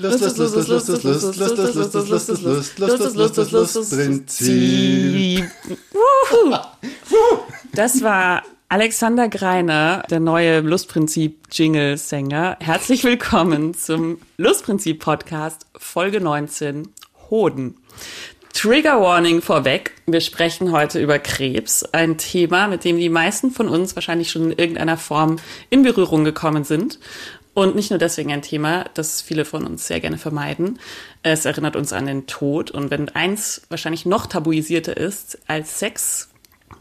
Lust, Lust, Lust, Lust, Lust, Lust, Lust, Lust, Lust, Lust, Lust, Lust, Lust, Lust, Lust, Lust, Lust, Lust, Lust, Prinzip. Das war Alexander Greiner, der neue Lustprinzip-Jingle-Sänger. Herzlich willkommen zum Lustprinzip-Podcast, Folge 19, Hoden. Trigger Warning vorweg. Wir sprechen heute über Krebs, ein Thema, mit dem die meisten von uns wahrscheinlich schon in irgendeiner Form in Berührung gekommen sind. Und nicht nur deswegen ein Thema, das viele von uns sehr gerne vermeiden. Es erinnert uns an den Tod. Und wenn eins wahrscheinlich noch tabuisierter ist als Sex,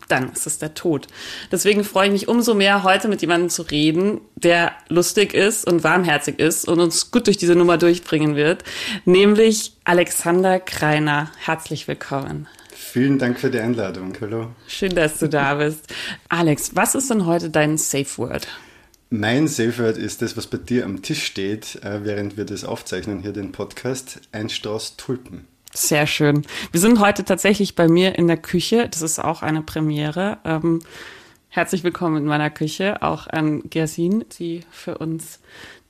dann ist es der Tod. Deswegen freue ich mich umso mehr, heute mit jemandem zu reden, der lustig ist und warmherzig ist und uns gut durch diese Nummer durchbringen wird, nämlich Alexander Kreiner. Herzlich willkommen. Vielen Dank für die Einladung. Hallo. Schön, dass du da bist. Alex, was ist denn heute dein Safe Word? Mein Safe Word ist das, was bei dir am Tisch steht, äh, während wir das aufzeichnen, hier den Podcast. Ein Strauß Tulpen. Sehr schön. Wir sind heute tatsächlich bei mir in der Küche. Das ist auch eine Premiere. Ähm, herzlich willkommen in meiner Küche. Auch an Gersin, die für uns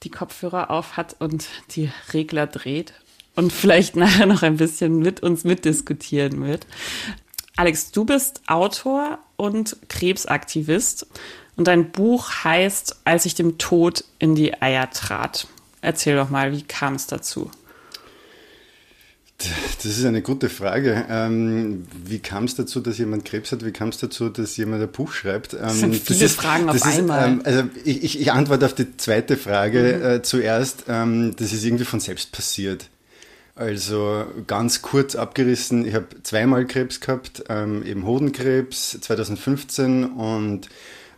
die Kopfhörer auf hat und die Regler dreht und vielleicht nachher noch ein bisschen mit uns mitdiskutieren wird. Alex, du bist Autor und Krebsaktivist und dein Buch heißt Als ich dem Tod in die Eier trat. Erzähl doch mal, wie kam es dazu? Das ist eine gute Frage. Ähm, wie kam es dazu, dass jemand Krebs hat? Wie kam es dazu, dass jemand ein Buch schreibt? Ähm, das sind viele das ist, Fragen auf ist, einmal. Ähm, also ich, ich, ich, antworte auf die zweite Frage mhm. äh, zuerst. Ähm, das ist irgendwie von selbst passiert. Also ganz kurz abgerissen, ich habe zweimal Krebs gehabt, ähm, eben Hodenkrebs 2015 und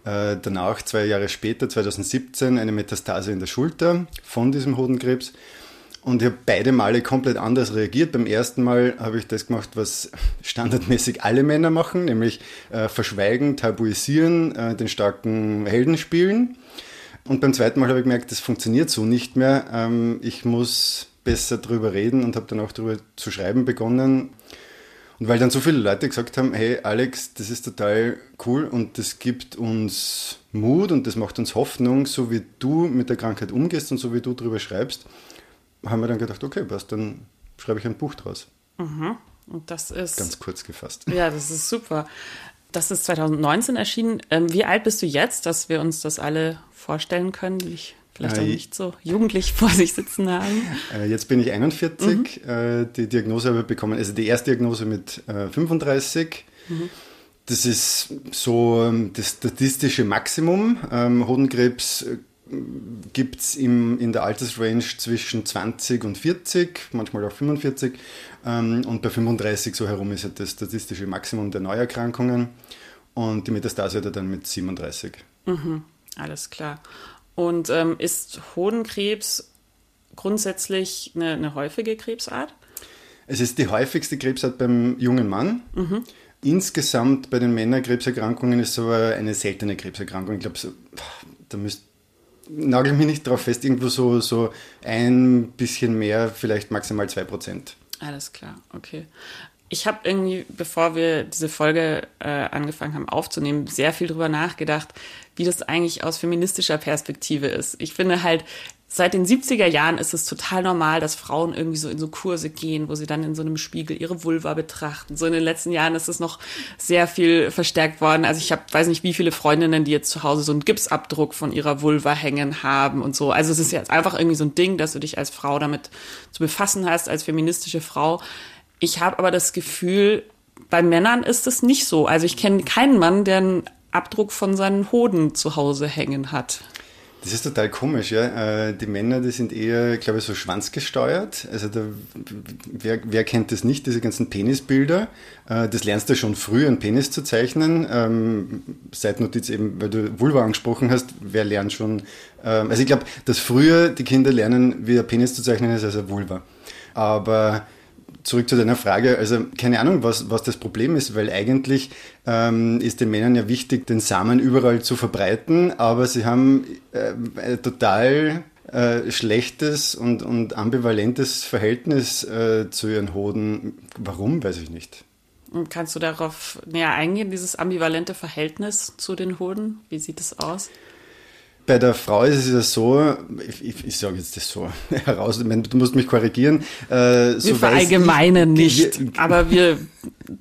äh, danach zwei Jahre später, 2017, eine Metastase in der Schulter von diesem Hodenkrebs. Und ich habe beide Male komplett anders reagiert. Beim ersten Mal habe ich das gemacht, was standardmäßig alle Männer machen, nämlich äh, verschweigen, tabuisieren, äh, den starken Helden spielen. Und beim zweiten Mal habe ich gemerkt, das funktioniert so nicht mehr. Ähm, ich muss besser drüber reden und habe dann auch darüber zu schreiben begonnen. Und weil dann so viele Leute gesagt haben, hey Alex, das ist total cool und das gibt uns Mut und das macht uns Hoffnung, so wie du mit der Krankheit umgehst und so wie du darüber schreibst, haben wir dann gedacht, okay, passt, dann schreibe ich ein Buch draus. Mhm. Und das ist. Ganz kurz gefasst. Ja, das ist super. Das ist 2019 erschienen. Ähm, wie alt bist du jetzt, dass wir uns das alle vorstellen können, ich vielleicht auch nicht so jugendlich vor sich sitzen haben? Äh, jetzt bin ich 41. Mhm. Äh, die Diagnose habe ich bekommen, also die erste Diagnose mit 35. Äh, mhm. Das ist so ähm, das statistische Maximum. Ähm, Hodenkrebs gibt es in der Altersrange zwischen 20 und 40, manchmal auch 45. Ähm, und bei 35 so herum ist das statistische Maximum der Neuerkrankungen. Und die Metastase hat er dann mit 37. Mhm, alles klar. Und ähm, ist Hodenkrebs grundsätzlich eine, eine, häufige Krebsart? Es ist die häufigste Krebsart beim jungen Mann. Mhm. Insgesamt bei den Männerkrebserkrankungen ist es aber eine seltene Krebserkrankung. Ich glaube, so, da müsste nagel mich nicht drauf fest, irgendwo so, so ein bisschen mehr, vielleicht maximal zwei Prozent. Alles klar, okay. Ich habe irgendwie, bevor wir diese Folge äh, angefangen haben aufzunehmen, sehr viel drüber nachgedacht, wie das eigentlich aus feministischer Perspektive ist. Ich finde halt, seit den 70er Jahren ist es total normal, dass Frauen irgendwie so in so Kurse gehen, wo sie dann in so einem Spiegel ihre Vulva betrachten. So in den letzten Jahren ist es noch sehr viel verstärkt worden. Also ich habe, weiß nicht, wie viele Freundinnen, die jetzt zu Hause so einen Gipsabdruck von ihrer Vulva hängen haben und so. Also es ist jetzt einfach irgendwie so ein Ding, dass du dich als Frau damit zu befassen hast, als feministische Frau. Ich habe aber das Gefühl, bei Männern ist es nicht so. Also ich kenne keinen Mann, der einen Abdruck von seinen Hoden zu Hause hängen hat. Das ist total komisch, ja. Äh, die Männer, die sind eher, glaube ich, so schwanzgesteuert. Also da, wer, wer kennt das nicht, diese ganzen Penisbilder? Äh, das lernst du schon früh, einen Penis zu zeichnen. Ähm, Seitnotiz eben, weil du Vulva angesprochen hast, wer lernt schon? Ähm, also ich glaube, dass früher die Kinder lernen, wie ein Penis zu zeichnen ist als ein Vulva. Aber zurück zu deiner Frage, also keine Ahnung, was, was das Problem ist, weil eigentlich ähm, ist den Männern ja wichtig, den Samen überall zu verbreiten, aber sie haben äh, total äh, schlechtes und, und ambivalentes Verhältnis äh, zu ihren Hoden. Warum, weiß ich nicht. Kannst du darauf näher eingehen, dieses ambivalente Verhältnis zu den Hoden? Wie sieht es aus? Bei der Frau ist es ja so, ich, ich, ich sage jetzt das so heraus, du musst mich korrigieren. Äh, so wir verallgemeinern nicht, wir, aber wir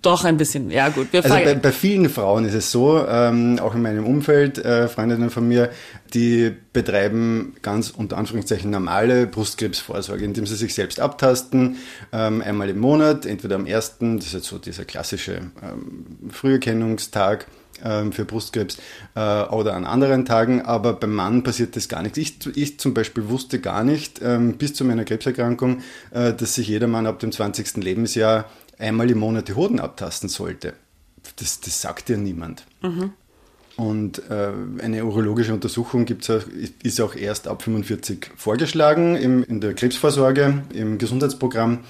doch ein bisschen, ja gut. also bei, bei, vielen Frauen ist es so, ähm, auch in meinem Umfeld, äh, Freundinnen von mir, die betreiben ganz unter Anführungszeichen normale Brustkrebsvorsorge, indem sie sich selbst abtasten, ähm, einmal im Monat, entweder am ersten, das ist jetzt so dieser klassische ähm, Früherkennungstag, für Brustkrebs äh, oder an anderen Tagen, aber beim Mann passiert das gar nichts. Ich, ich zum Beispiel wusste gar nicht ähm, bis zu meiner Krebserkrankung, äh, dass sich jeder Mann ab dem 20. Lebensjahr einmal im Monat die Hoden abtasten sollte. Das, das sagt ja niemand. Mhm. Und äh, eine urologische Untersuchung gibt's auch, ist auch erst ab 45 vorgeschlagen im, in der Krebsvorsorge, im Gesundheitsprogramm.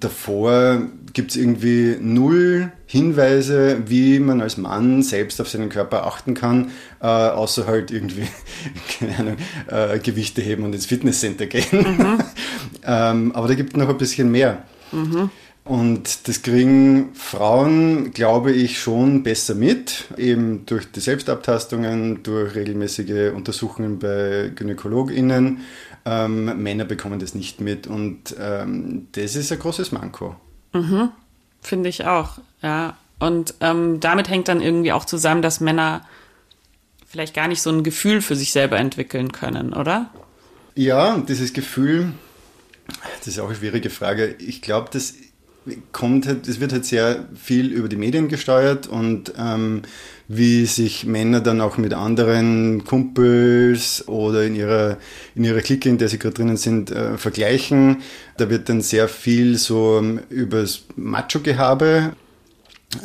Davor gibt es irgendwie null Hinweise, wie man als Mann selbst auf seinen Körper achten kann, äh, außer halt irgendwie, keine Ahnung, äh, Gewichte heben und ins Fitnesscenter gehen. Mhm. ähm, aber da gibt es noch ein bisschen mehr. Mhm. Und das kriegen Frauen, glaube ich, schon besser mit, eben durch die Selbstabtastungen, durch regelmäßige Untersuchungen bei GynäkologInnen ähm, Männer bekommen das nicht mit und ähm, das ist ein großes Manko. Mhm. Finde ich auch, ja. Und ähm, damit hängt dann irgendwie auch zusammen, dass Männer vielleicht gar nicht so ein Gefühl für sich selber entwickeln können, oder? Ja, dieses Gefühl, das ist auch eine schwierige Frage. Ich glaube, das kommt halt, es wird halt sehr viel über die Medien gesteuert und ähm, wie sich Männer dann auch mit anderen Kumpels oder in ihrer, in ihrer Clique, in der sie gerade drinnen sind, äh, vergleichen. Da wird dann sehr viel so ähm, übers Macho-Gehabe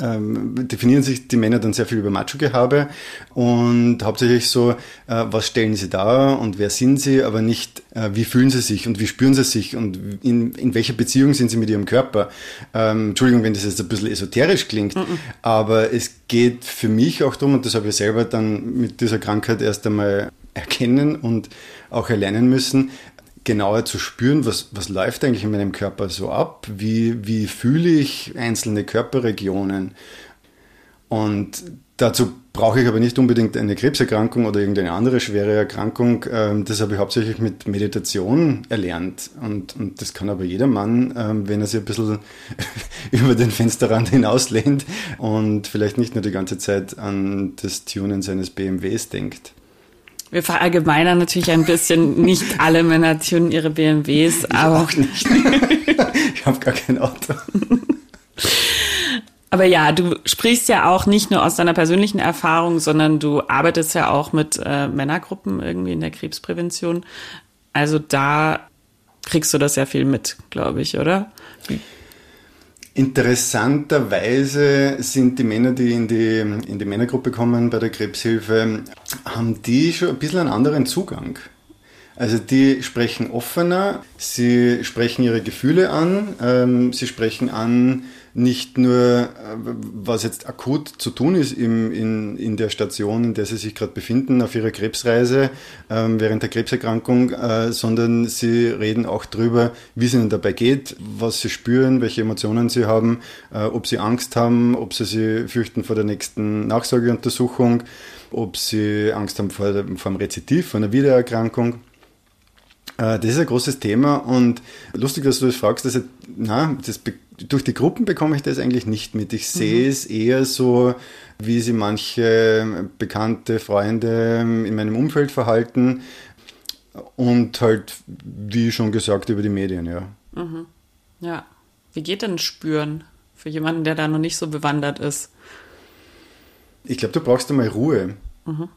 ähm, definieren sich die Männer dann sehr viel über Macho-Gehabe und hauptsächlich so, äh, was stellen sie dar und wer sind sie, aber nicht, äh, wie fühlen sie sich und wie spüren sie sich und in, in welcher Beziehung sind sie mit ihrem Körper. Ähm, Entschuldigung, wenn das jetzt ein bisschen esoterisch klingt, -mm. aber es geht für mich auch darum, und das habe ich selber dann mit dieser Krankheit erst einmal erkennen und auch erlernen müssen, genauer zu spüren, was, was läuft eigentlich in meinem Körper so ab, wie, wie fühle ich einzelne Körperregionen. Und dazu brauche ich aber nicht unbedingt eine Krebserkrankung oder irgendeine andere schwere Erkrankung. Ähm, das habe ich hauptsächlich mit Meditation erlernt. Und, und das kann aber jeder Mann, ähm, wenn er sich ein bisschen über den Fensterrand hinauslehnt und vielleicht nicht nur die ganze Zeit an das Tunen seines BMWs denkt. Wir verallgemeinern natürlich ein bisschen. Nicht alle Männer tunen ihre BMWs, ich aber. auch nicht. ich habe gar kein Auto. Aber ja, du sprichst ja auch nicht nur aus deiner persönlichen Erfahrung, sondern du arbeitest ja auch mit äh, Männergruppen irgendwie in der Krebsprävention. Also da kriegst du das ja viel mit, glaube ich, oder? Interessanterweise sind die Männer, die in die, in die Männergruppe kommen bei der Krebshilfe, haben die schon ein bisschen einen anderen Zugang. Also die sprechen offener, sie sprechen ihre Gefühle an, ähm, sie sprechen an, nicht nur, äh, was jetzt akut zu tun ist im, in, in der Station, in der sie sich gerade befinden, auf ihrer Krebsreise ähm, während der Krebserkrankung, äh, sondern sie reden auch darüber, wie es ihnen dabei geht, was sie spüren, welche Emotionen sie haben, äh, ob sie Angst haben, ob sie sich fürchten vor der nächsten Nachsorgeuntersuchung, ob sie Angst haben vor, vor dem Rezitiv, vor einer Wiedererkrankung. Äh, das ist ein großes Thema und lustig, dass du das fragst, dass ich, na, das, durch die Gruppen bekomme ich das eigentlich nicht mit. Ich sehe mhm. es eher so, wie sie manche bekannte Freunde in meinem Umfeld verhalten und halt, wie schon gesagt, über die Medien, ja. Mhm. Ja. Wie geht denn Spüren für jemanden, der da noch nicht so bewandert ist? Ich glaube, du brauchst einmal Ruhe. Mhm.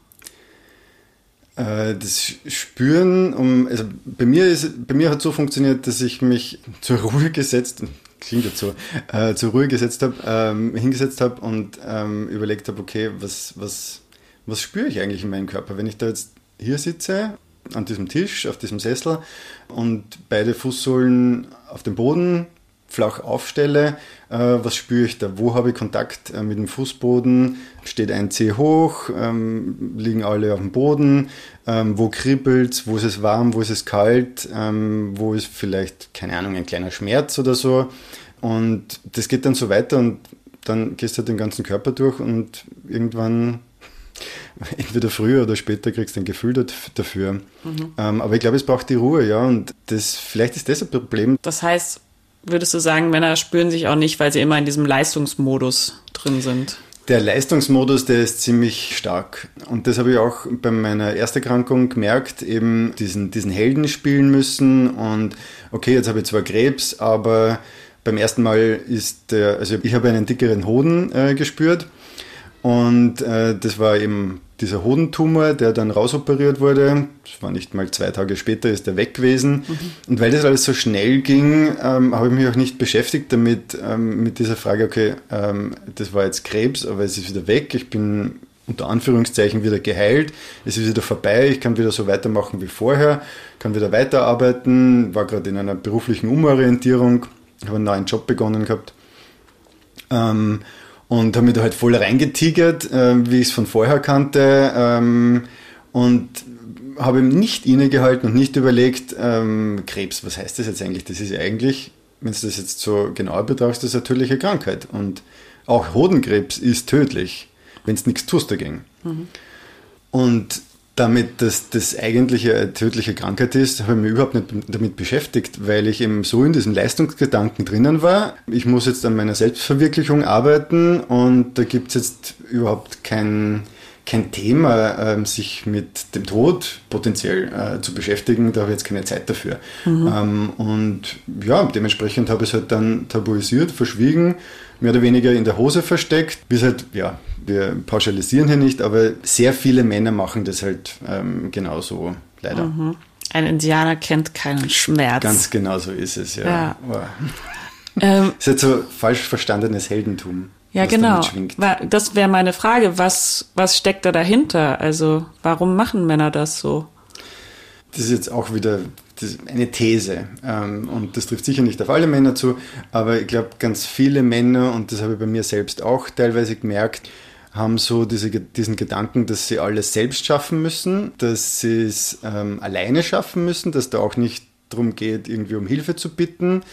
Äh, das Spüren, um, also bei mir ist, bei mir hat so funktioniert, dass ich mich zur Ruhe gesetzt, klingt jetzt so, äh, zur Ruhe gesetzt habe, ähm, hingesetzt habe und ähm, überlegt habe, okay, was, was, was spüre ich eigentlich in meinem Körper? Wenn ich da jetzt hier sitze, an diesem Tisch, auf diesem Sessel und beide Fußsohlen auf dem Boden flach aufstelle, äh, was spüre ich da? Wo habe ich Kontakt äh, mit dem Fußboden? Steht ein Zeh hoch? Ähm, liegen alle auf dem Boden? Ähm, wo kribbelt Wo ist es warm? Wo ist es kalt? Ähm, wo ist vielleicht, keine Ahnung, ein kleiner Schmerz oder so? Und das geht dann so weiter und dann gehst du halt den ganzen Körper durch und irgendwann entweder früher oder später kriegst du ein Gefühl dafür. Mhm. Ähm, aber ich glaube, es braucht die Ruhe, ja. Und das, vielleicht ist das ein Problem. Das heißt, würdest du sagen, Männer spüren sich auch nicht, weil sie immer in diesem Leistungsmodus drin sind? Der Leistungsmodus, der ist ziemlich stark. Und das habe ich auch bei meiner Ersterkrankung gemerkt, eben diesen, diesen Helden spielen müssen. Und okay, jetzt habe ich zwar Krebs, aber beim ersten Mal ist der, also ich habe einen dickeren Hoden äh, gespürt. Und äh, das war eben dieser Hodentumor, der dann rausoperiert wurde. Das war nicht mal zwei Tage später, ist der weg gewesen. Mhm. Und weil das alles so schnell ging, ähm, habe ich mich auch nicht beschäftigt damit, ähm, mit dieser Frage, okay, ähm, das war jetzt Krebs, aber es ist wieder weg. Ich bin unter Anführungszeichen wieder geheilt. Es ist wieder vorbei. Ich kann wieder so weitermachen wie vorher, kann wieder weiterarbeiten. War gerade in einer beruflichen Umorientierung, habe einen neuen Job begonnen gehabt. Und habe mich da halt voll reingetigert, äh, wie ich es von vorher kannte ähm, und habe ihm nicht innegehalten und nicht überlegt, ähm, Krebs, was heißt das jetzt eigentlich? Das ist eigentlich, wenn du das jetzt so genauer betrachtest, das ist eine tödliche Krankheit und auch Hodenkrebs ist tödlich, wenn es nichts tust dagegen. Mhm. Und damit dass das eigentliche tödliche Krankheit ist, habe ich mich überhaupt nicht damit beschäftigt, weil ich eben so in diesem Leistungsgedanken drinnen war. Ich muss jetzt an meiner Selbstverwirklichung arbeiten und da gibt es jetzt überhaupt kein, kein Thema, ähm, sich mit dem Tod potenziell äh, zu beschäftigen. Da habe ich jetzt keine Zeit dafür. Mhm. Ähm, und ja, dementsprechend habe ich es halt dann tabuisiert, verschwiegen, mehr oder weniger in der Hose versteckt, bis halt, ja, wir pauschalisieren hier nicht, aber sehr viele Männer machen das halt ähm, genauso, leider. Mhm. Ein Indianer kennt keinen Schmerz. Ganz genau so ist es, ja. ja. Oh. Ähm, das ist halt so falsch verstandenes Heldentum. Ja, genau. Das wäre meine Frage. Was, was steckt da dahinter? Also, warum machen Männer das so? Das ist jetzt auch wieder eine These. Ähm, und das trifft sicher nicht auf alle Männer zu, aber ich glaube, ganz viele Männer, und das habe ich bei mir selbst auch teilweise gemerkt, haben so diese, diesen Gedanken, dass sie alles selbst schaffen müssen, dass sie es ähm, alleine schaffen müssen, dass da auch nicht darum geht, irgendwie um Hilfe zu bitten,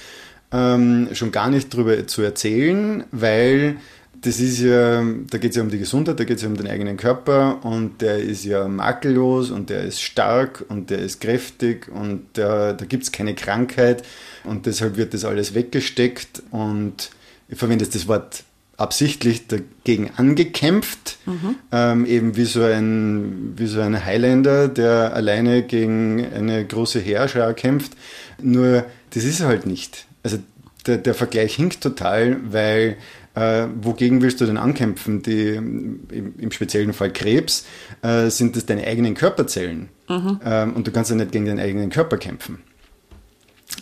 ähm, schon gar nicht darüber zu erzählen, weil das ist ja, da geht es ja um die Gesundheit, da geht es ja um den eigenen Körper und der ist ja makellos und der ist stark und der ist kräftig und der, da gibt es keine Krankheit und deshalb wird das alles weggesteckt und ich verwende jetzt das Wort absichtlich dagegen angekämpft, mhm. ähm, eben wie so, ein, wie so ein Highlander, der alleine gegen eine große Heerschar kämpft. Nur, das ist er halt nicht. Also der, der Vergleich hinkt total, weil äh, wogegen willst du denn ankämpfen? Die, im, im speziellen Fall Krebs, äh, sind das deine eigenen Körperzellen. Mhm. Ähm, und du kannst ja nicht gegen deinen eigenen Körper kämpfen.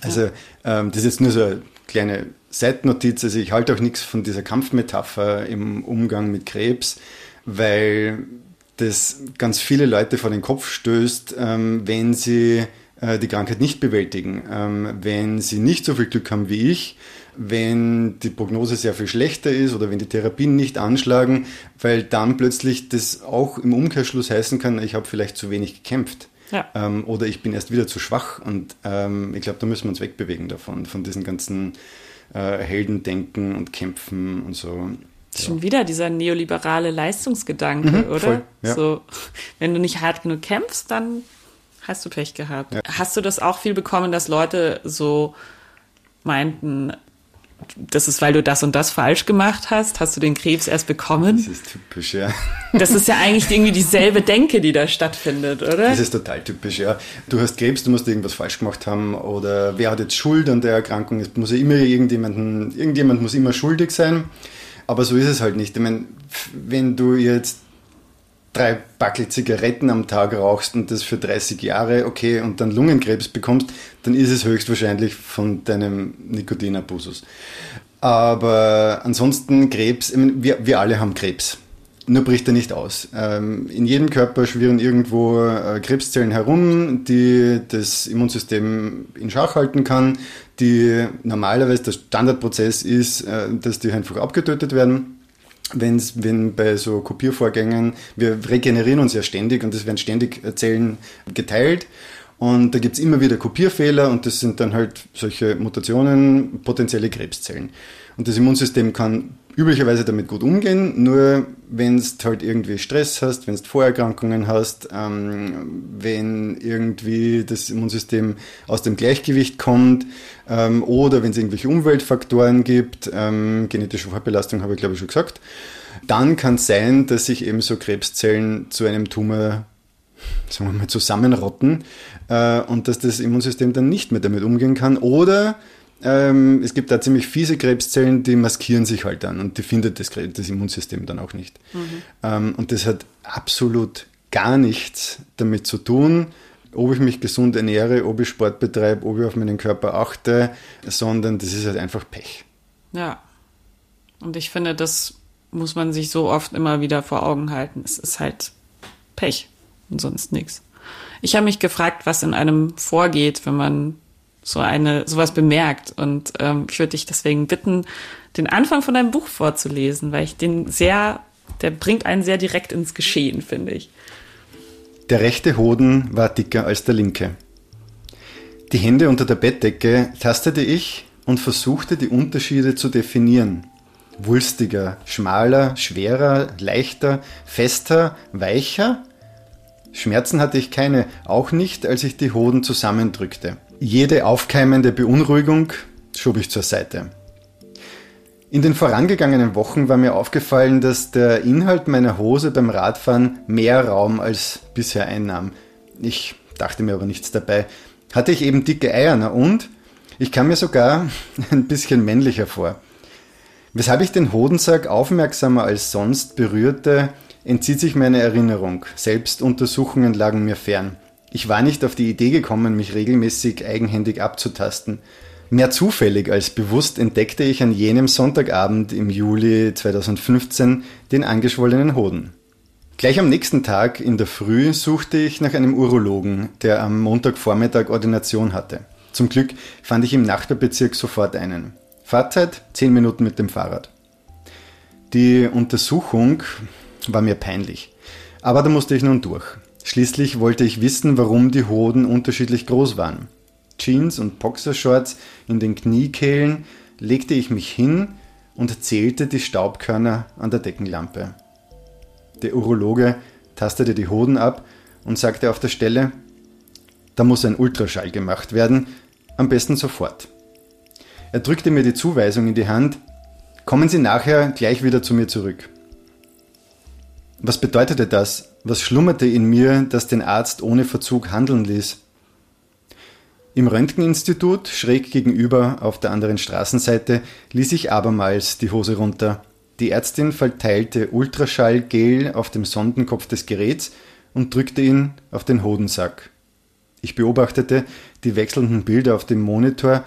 Also ähm, das ist jetzt nur so eine kleine Seitennotiz, also ich halte auch nichts von dieser Kampfmetapher im Umgang mit Krebs, weil das ganz viele Leute vor den Kopf stößt, ähm, wenn sie die Krankheit nicht bewältigen, ähm, wenn sie nicht so viel Glück haben wie ich, wenn die Prognose sehr viel schlechter ist oder wenn die Therapien nicht anschlagen, weil dann plötzlich das auch im Umkehrschluss heißen kann, ich habe vielleicht zu wenig gekämpft. Ja. Ähm, oder ich bin erst wieder zu schwach. Und ähm, ich glaube, da müssen wir uns wegbewegen davon, von diesen ganzen äh, Heldendenken und Kämpfen und so. Schon wieder dieser neoliberale Leistungsgedanke, mhm, oder? Voll, ja. So, wenn du nicht hart genug kämpfst, dann hast du Pech gehabt. Ja. Hast du das auch viel bekommen, dass Leute so meinten, das ist, weil du das und das falsch gemacht hast, hast du den Krebs erst bekommen. Das ist typisch, ja. Das ist ja eigentlich irgendwie dieselbe Denke, die da stattfindet, oder? Das ist total typisch, ja. Du hast Krebs, du musst irgendwas falsch gemacht haben oder wer hat jetzt Schuld an der Erkrankung? Es muss ja immer irgendjemanden, irgendjemand muss immer schuldig sein. Aber so ist es halt nicht. Ich meine, wenn du jetzt drei Backel Zigaretten am Tag rauchst und das für 30 Jahre, okay, und dann Lungenkrebs bekommst, dann ist es höchstwahrscheinlich von deinem Nikotinabusus. Aber ansonsten Krebs, wir, wir alle haben Krebs. Nur bricht er nicht aus. Ähm, in jedem Körper schwirren irgendwo äh, Krebszellen herum, die das Immunsystem in Schach halten kann, die normalerweise der Standardprozess ist, äh, dass die einfach abgetötet werden wenn's, wenn bei so Kopiervorgängen, wir regenerieren uns ja ständig und es werden ständig Zellen geteilt Und da gibt es immer wieder Kopierfehler und das sind dann halt solche Mutationen, potenzielle Krebszellen. Und das Immunsystem kann üblicherweise damit gut umgehen, nur wenn du halt irgendwie Stress hast, wenn du Vorerkrankungen hast, ähm, wenn irgendwie das Immunsystem aus dem Gleichgewicht kommt ähm, oder wenn es irgendwelche Umweltfaktoren gibt, ähm, genetische Vorbelastung habe ich glaube ich schon gesagt, dann kann es sein, dass sich eben so Krebszellen zu einem Tumor sagen wir mal, zusammenrotten äh, und dass das Immunsystem dann nicht mehr damit umgehen kann. Oder ähm, es gibt da ziemlich fiese Krebszellen, die maskieren sich halt dann und die findet das, das Immunsystem dann auch nicht. Mhm. Ähm, und das hat absolut gar nichts damit zu tun, ob ich mich gesund ernähre, ob ich Sport betreibe, ob ich auf meinen Körper achte, sondern das ist halt einfach Pech. Ja. Und ich finde, das muss man sich so oft immer wieder vor Augen halten. Es ist halt Pech und sonst nichts. Ich habe mich gefragt, was in einem vorgeht, wenn man so eine sowas bemerkt. Und ähm, ich würde dich deswegen bitten, den Anfang von deinem Buch vorzulesen, weil ich den sehr, der bringt einen sehr direkt ins Geschehen, finde ich. Der rechte Hoden war dicker als der linke. Die Hände unter der Bettdecke tastete ich und versuchte die Unterschiede zu definieren. Wulstiger, schmaler, schwerer, leichter, fester, weicher Schmerzen hatte ich keine, auch nicht, als ich die Hoden zusammendrückte. Jede aufkeimende Beunruhigung schob ich zur Seite. In den vorangegangenen Wochen war mir aufgefallen, dass der Inhalt meiner Hose beim Radfahren mehr Raum als bisher einnahm. Ich dachte mir aber nichts dabei. Hatte ich eben dicke Eier, na und? Ich kam mir sogar ein bisschen männlicher vor. Weshalb ich den Hodensack aufmerksamer als sonst berührte, entzieht sich meine Erinnerung. Selbstuntersuchungen lagen mir fern. Ich war nicht auf die Idee gekommen, mich regelmäßig eigenhändig abzutasten. Mehr zufällig als bewusst entdeckte ich an jenem Sonntagabend im Juli 2015 den angeschwollenen Hoden. Gleich am nächsten Tag in der Früh suchte ich nach einem Urologen, der am Montagvormittag Ordination hatte. Zum Glück fand ich im Nachbarbezirk sofort einen. Fahrzeit 10 Minuten mit dem Fahrrad. Die Untersuchung war mir peinlich. Aber da musste ich nun durch. Schließlich wollte ich wissen, warum die Hoden unterschiedlich groß waren. Jeans und Boxershorts in den Kniekehlen legte ich mich hin und zählte die Staubkörner an der Deckenlampe. Der Urologe tastete die Hoden ab und sagte auf der Stelle, da muss ein Ultraschall gemacht werden, am besten sofort. Er drückte mir die Zuweisung in die Hand, kommen Sie nachher gleich wieder zu mir zurück. Was bedeutete das? Was schlummerte in mir, das den Arzt ohne Verzug handeln ließ? Im Röntgeninstitut, schräg gegenüber auf der anderen Straßenseite, ließ ich abermals die Hose runter. Die Ärztin verteilte Ultraschallgel auf dem Sondenkopf des Geräts und drückte ihn auf den Hodensack. Ich beobachtete die wechselnden Bilder auf dem Monitor,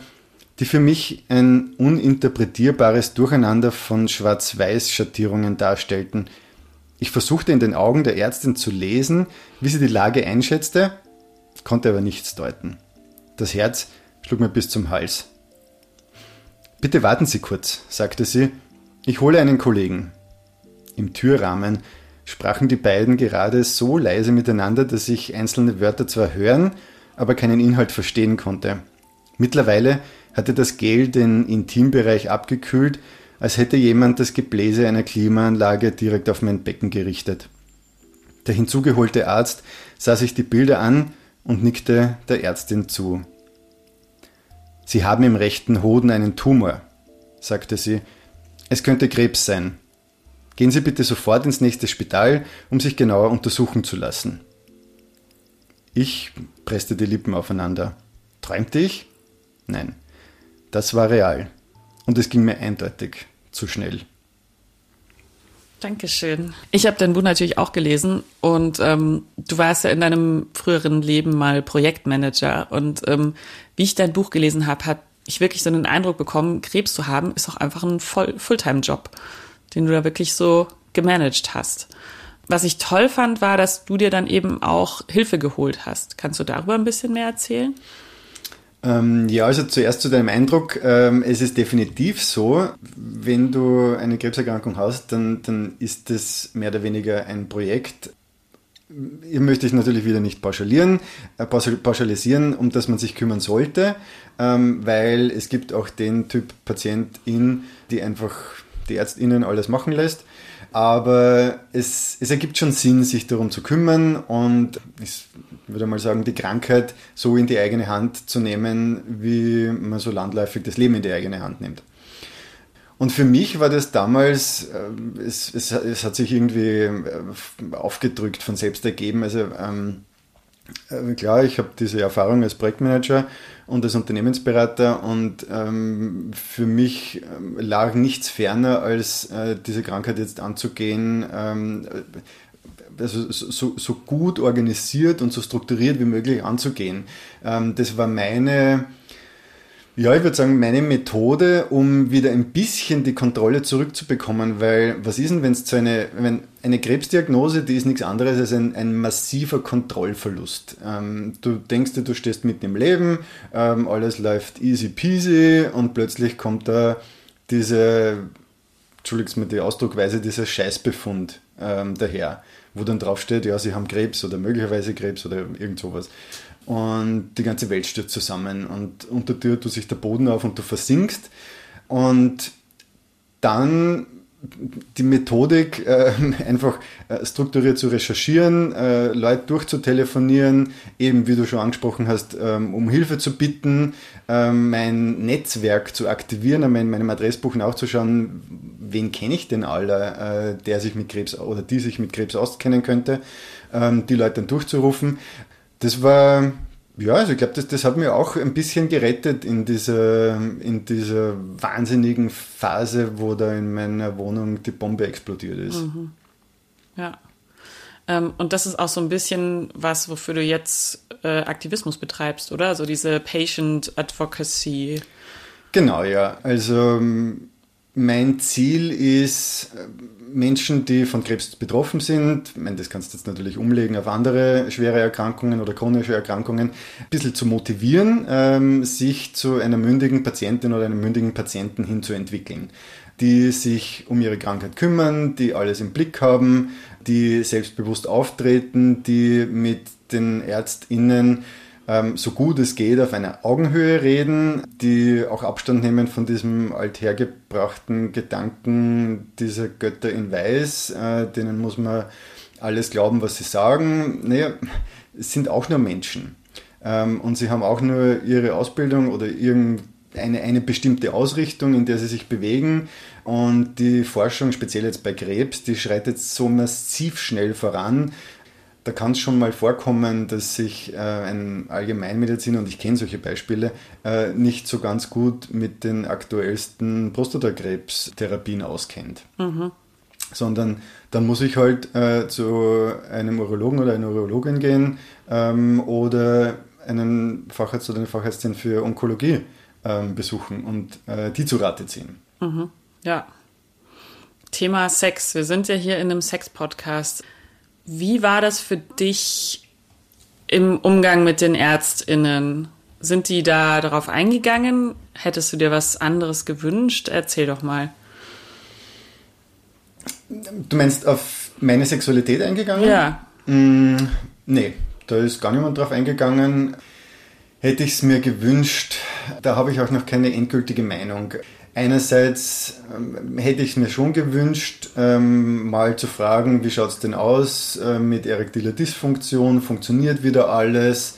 die für mich ein uninterpretierbares Durcheinander von Schwarz-Weiß-Schattierungen darstellten – ich versuchte in den Augen der Ärztin zu lesen, wie sie die Lage einschätzte, konnte aber nichts deuten. Das Herz schlug mir bis zum Hals. Bitte warten Sie kurz, sagte sie, ich hole einen Kollegen. Im Türrahmen sprachen die beiden gerade so leise miteinander, dass ich einzelne Wörter zwar hören, aber keinen Inhalt verstehen konnte. Mittlerweile hatte das Gel den Intimbereich abgekühlt als hätte jemand das Gebläse einer Klimaanlage direkt auf mein Becken gerichtet. Der hinzugeholte Arzt sah sich die Bilder an und nickte der Ärztin zu. Sie haben im rechten Hoden einen Tumor, sagte sie. Es könnte Krebs sein. Gehen Sie bitte sofort ins nächste Spital, um sich genauer untersuchen zu lassen. Ich presste die Lippen aufeinander. Träumte ich? Nein, das war real. Und es ging mir eindeutig zu schnell. Dankeschön. Ich habe dein Buch natürlich auch gelesen und ähm, du warst ja in deinem früheren Leben mal Projektmanager und ähm, wie ich dein Buch gelesen habe, hat ich wirklich so einen Eindruck bekommen, Krebs zu haben ist auch einfach ein Fulltime-Job, den du da wirklich so gemanagt hast. Was ich toll fand, war, dass du dir dann eben auch Hilfe geholt hast. Kannst du darüber ein bisschen mehr erzählen? Ähm, ja, also zuerst zu deinem Eindruck. Ähm, es ist definitiv so, wenn du eine Krebserkrankung hast, dann, dann ist das mehr oder weniger ein Projekt. hier möchte ich natürlich wieder nicht pauschalieren, äh, pauschalisieren, um das man sich kümmern sollte, ähm, weil es gibt auch den Typ Patientin, die einfach die Ärztinnen alles machen lässt. Aber es, es ergibt schon Sinn, sich darum zu kümmern und ich würde mal sagen, die Krankheit so in die eigene Hand zu nehmen, wie man so landläufig das Leben in die eigene Hand nimmt. Und für mich war das damals, äh, es, es, es hat sich irgendwie äh, aufgedrückt, von selbst ergeben. Also ähm, äh, klar, ich habe diese Erfahrung als Projektmanager und als Unternehmensberater und ähm, für mich ähm, lag nichts ferner, als äh, diese Krankheit jetzt anzugehen, ähm, also so, so, gut organisiert und so strukturiert wie möglich anzugehen. Ähm, das war meine ja, ich würde sagen, meine Methode, um wieder ein bisschen die Kontrolle zurückzubekommen, weil was ist denn, wenn es zu eine, wenn eine Krebsdiagnose, die ist nichts anderes als ein, ein massiver Kontrollverlust. Ähm, du denkst dir, du stehst mitten im Leben, ähm, alles läuft easy peasy und plötzlich kommt da diese, entschuldigt mir die Ausdruckweise, dieser Scheißbefund ähm, daher, wo dann draufsteht, ja, sie haben Krebs oder möglicherweise Krebs oder irgend sowas und die ganze Welt stürzt zusammen und unter dir tut sich der Boden auf und du versinkst und dann die Methodik, äh, einfach äh, strukturiert zu recherchieren, äh, Leute durchzutelefonieren, eben wie du schon angesprochen hast, ähm, um Hilfe zu bitten, ähm, mein Netzwerk zu aktivieren, in meinem Adressbuch nachzuschauen, wen kenne ich denn alle, äh, der sich mit Krebs oder die sich mit Krebs auskennen könnte, ähm, die Leute dann durchzurufen. Das war, ja, also ich glaube, das, das hat mir auch ein bisschen gerettet in dieser, in dieser wahnsinnigen Phase, wo da in meiner Wohnung die Bombe explodiert ist. Mhm. Ja. Ähm, und das ist auch so ein bisschen was, wofür du jetzt äh, Aktivismus betreibst, oder? Also diese Patient Advocacy. Genau, ja. Also mein Ziel ist, Menschen, die von Krebs betroffen sind, meine, das kannst du jetzt natürlich umlegen auf andere schwere Erkrankungen oder chronische Erkrankungen, ein bisschen zu motivieren, ähm, sich zu einer mündigen Patientin oder einem mündigen Patienten hinzuentwickeln, die sich um ihre Krankheit kümmern, die alles im Blick haben, die selbstbewusst auftreten, die mit den ÄrztInnen so gut es geht auf einer Augenhöhe reden, die auch Abstand nehmen von diesem althergebrachten Gedanken dieser Götter in Weiß, äh, denen muss man alles glauben, was sie sagen. Naja, es sind auch nur Menschen. Ähm, und sie haben auch nur ihre Ausbildung oder irgendeine eine bestimmte Ausrichtung, in der sie sich bewegen. Und die Forschung, speziell jetzt bei Krebs, die schreitet so massiv schnell voran, da kann es schon mal vorkommen, dass sich äh, ein Allgemeinmediziner, und ich kenne solche Beispiele, äh, nicht so ganz gut mit den aktuellsten Prostatakrebstherapien auskennt. Mhm. Sondern dann muss ich halt äh, zu einem Urologen oder einer Urologin gehen ähm, oder einen Facharzt oder eine Fachärztin für Onkologie ähm, besuchen und äh, die zu Rate ziehen. Mhm. Ja. Thema Sex. Wir sind ja hier in einem Sex-Podcast. Wie war das für dich im Umgang mit den ÄrztInnen? Sind die da darauf eingegangen? Hättest du dir was anderes gewünscht? Erzähl doch mal. Du meinst auf meine Sexualität eingegangen? Ja. Mm, nee, da ist gar niemand drauf eingegangen. Hätte ich es mir gewünscht, da habe ich auch noch keine endgültige Meinung. Einerseits ähm, hätte ich es mir schon gewünscht, ähm, mal zu fragen, wie schaut es denn aus äh, mit erektiler Dysfunktion, funktioniert wieder alles,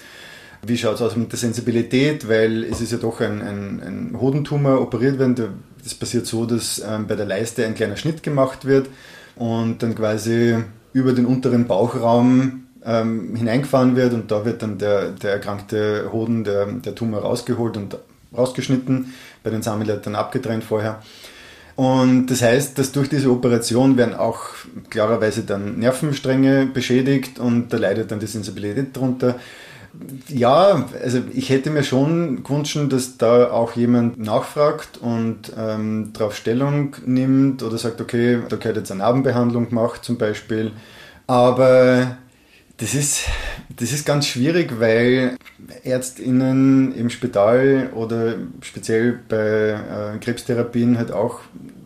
wie schaut es aus mit der Sensibilität, weil es ist ja doch ein, ein, ein Hodentumor operiert werden. Das passiert so, dass ähm, bei der Leiste ein kleiner Schnitt gemacht wird und dann quasi über den unteren Bauchraum hineingefahren wird und da wird dann der, der erkrankte Hoden, der, der Tumor rausgeholt und rausgeschnitten bei den Samenleitern abgetrennt vorher. Und das heißt, dass durch diese Operation werden auch klarerweise dann Nervenstränge beschädigt und da leidet dann die Sensibilität drunter. Ja, also ich hätte mir schon gewünscht, dass da auch jemand nachfragt und ähm, darauf Stellung nimmt oder sagt, okay, da gehört jetzt eine Narbenbehandlung gemacht zum Beispiel. Aber das ist, das ist ganz schwierig, weil ÄrztInnen im Spital oder speziell bei äh, Krebstherapien halt auch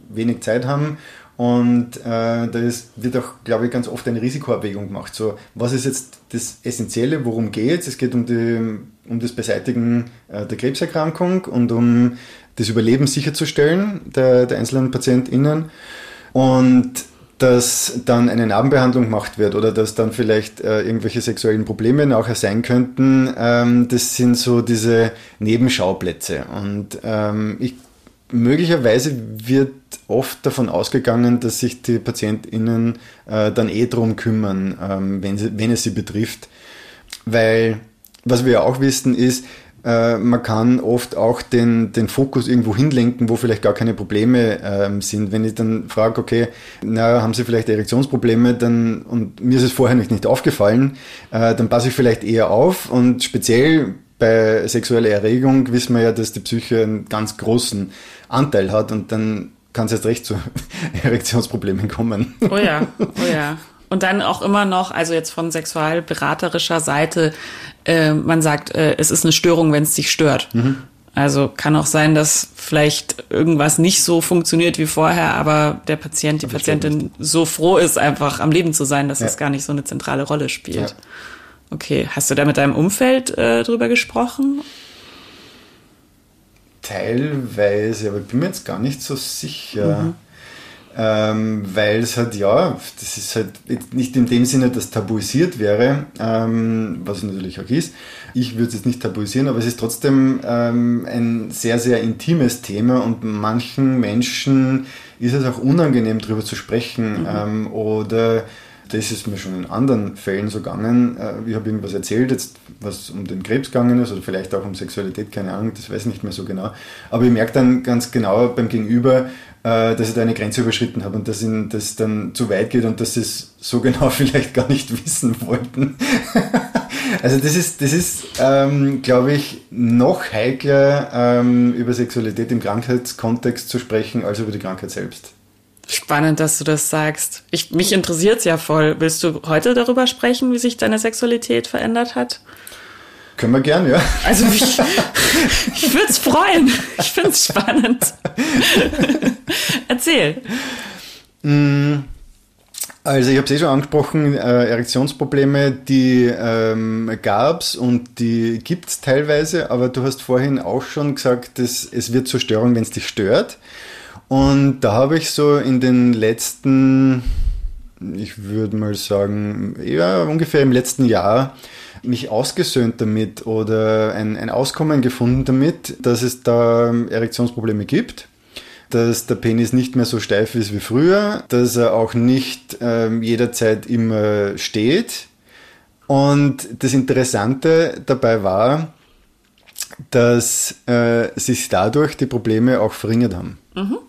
wenig Zeit haben Und äh, da ist, wird auch, glaube ich, ganz oft eine Risikoabwägung gemacht. So, was ist jetzt das Essentielle, worum geht es? Es geht um, die, um das Beseitigen äh, der Krebserkrankung und um das Überleben sicherzustellen der, der einzelnen PatientInnen. Und dass dann eine Narbenbehandlung gemacht wird oder dass dann vielleicht äh, irgendwelche sexuellen Probleme nachher sein könnten, ähm, das sind so diese Nebenschauplätze. Und ähm, ich, möglicherweise wird oft davon ausgegangen, dass sich die PatientInnen äh, dann eh drum kümmern, ähm, wenn, sie, wenn es sie betrifft. Weil, was wir auch wissen, ist, äh, man kann oft auch den, den Fokus irgendwo hinlenken, wo vielleicht gar keine Probleme ähm, sind. Wenn ich dann frage, okay, na, haben Sie vielleicht Erektionsprobleme, dann, und mir ist es vorher nicht, nicht aufgefallen, äh, dann passe ich vielleicht eher auf und speziell bei sexueller Erregung wissen wir ja, dass die Psyche einen ganz großen Anteil hat und dann kann es erst recht zu Erektionsproblemen kommen. Oh ja, oh ja. Und dann auch immer noch, also jetzt von sexualberaterischer Seite, äh, man sagt, äh, es ist eine Störung, wenn es dich stört. Mhm. Also kann auch sein, dass vielleicht irgendwas nicht so funktioniert wie vorher, aber der Patient, die aber Patientin so froh ist, einfach am Leben zu sein, dass ja. es gar nicht so eine zentrale Rolle spielt. Ja. Okay, hast du da mit deinem Umfeld äh, drüber gesprochen? Teilweise, aber ich bin mir jetzt gar nicht so sicher. Mhm ähm, weil es halt, ja, das ist halt nicht in dem Sinne, dass tabuisiert wäre, ähm, was es natürlich auch ist. Ich würde es jetzt nicht tabuisieren, aber es ist trotzdem ähm, ein sehr, sehr intimes Thema und manchen Menschen ist es auch unangenehm, darüber zu sprechen mhm. Ähm, oder das ist mir schon in anderen Fällen so gegangen. Äh, ich habe irgendwas erzählt, jetzt was um den Krebs gegangen ist oder vielleicht auch um Sexualität, keine Ahnung, das weiß ich nicht mehr so genau. Aber ich merke dann ganz genau beim Gegenüber, dass ich da eine Grenze überschritten habe und dass ihnen das dann zu weit geht und dass sie es so genau vielleicht gar nicht wissen wollten. also das ist, das ist ähm, glaube ich, noch heikler ähm, über Sexualität im Krankheitskontext zu sprechen als über die Krankheit selbst. Spannend, dass du das sagst. Ich, mich interessiert es ja voll. Willst du heute darüber sprechen, wie sich deine Sexualität verändert hat? Können wir gern, ja. Also ich, ich würde es freuen. Ich finde es spannend. Erzähl. Mm, also ich habe es eh schon angesprochen, äh, Erektionsprobleme, die ähm, gab es und die gibt es teilweise, aber du hast vorhin auch schon gesagt, dass es wird zur Störung, wenn es dich stört. Und da habe ich so in den letzten, ich würde mal sagen, ja, ungefähr im letzten Jahr mich ausgesöhnt damit oder ein, ein Auskommen gefunden damit, dass es da Erektionsprobleme gibt dass der Penis nicht mehr so steif ist wie früher, dass er auch nicht ähm, jederzeit immer steht. Und das Interessante dabei war, dass äh, sich dadurch die Probleme auch verringert haben. Mhm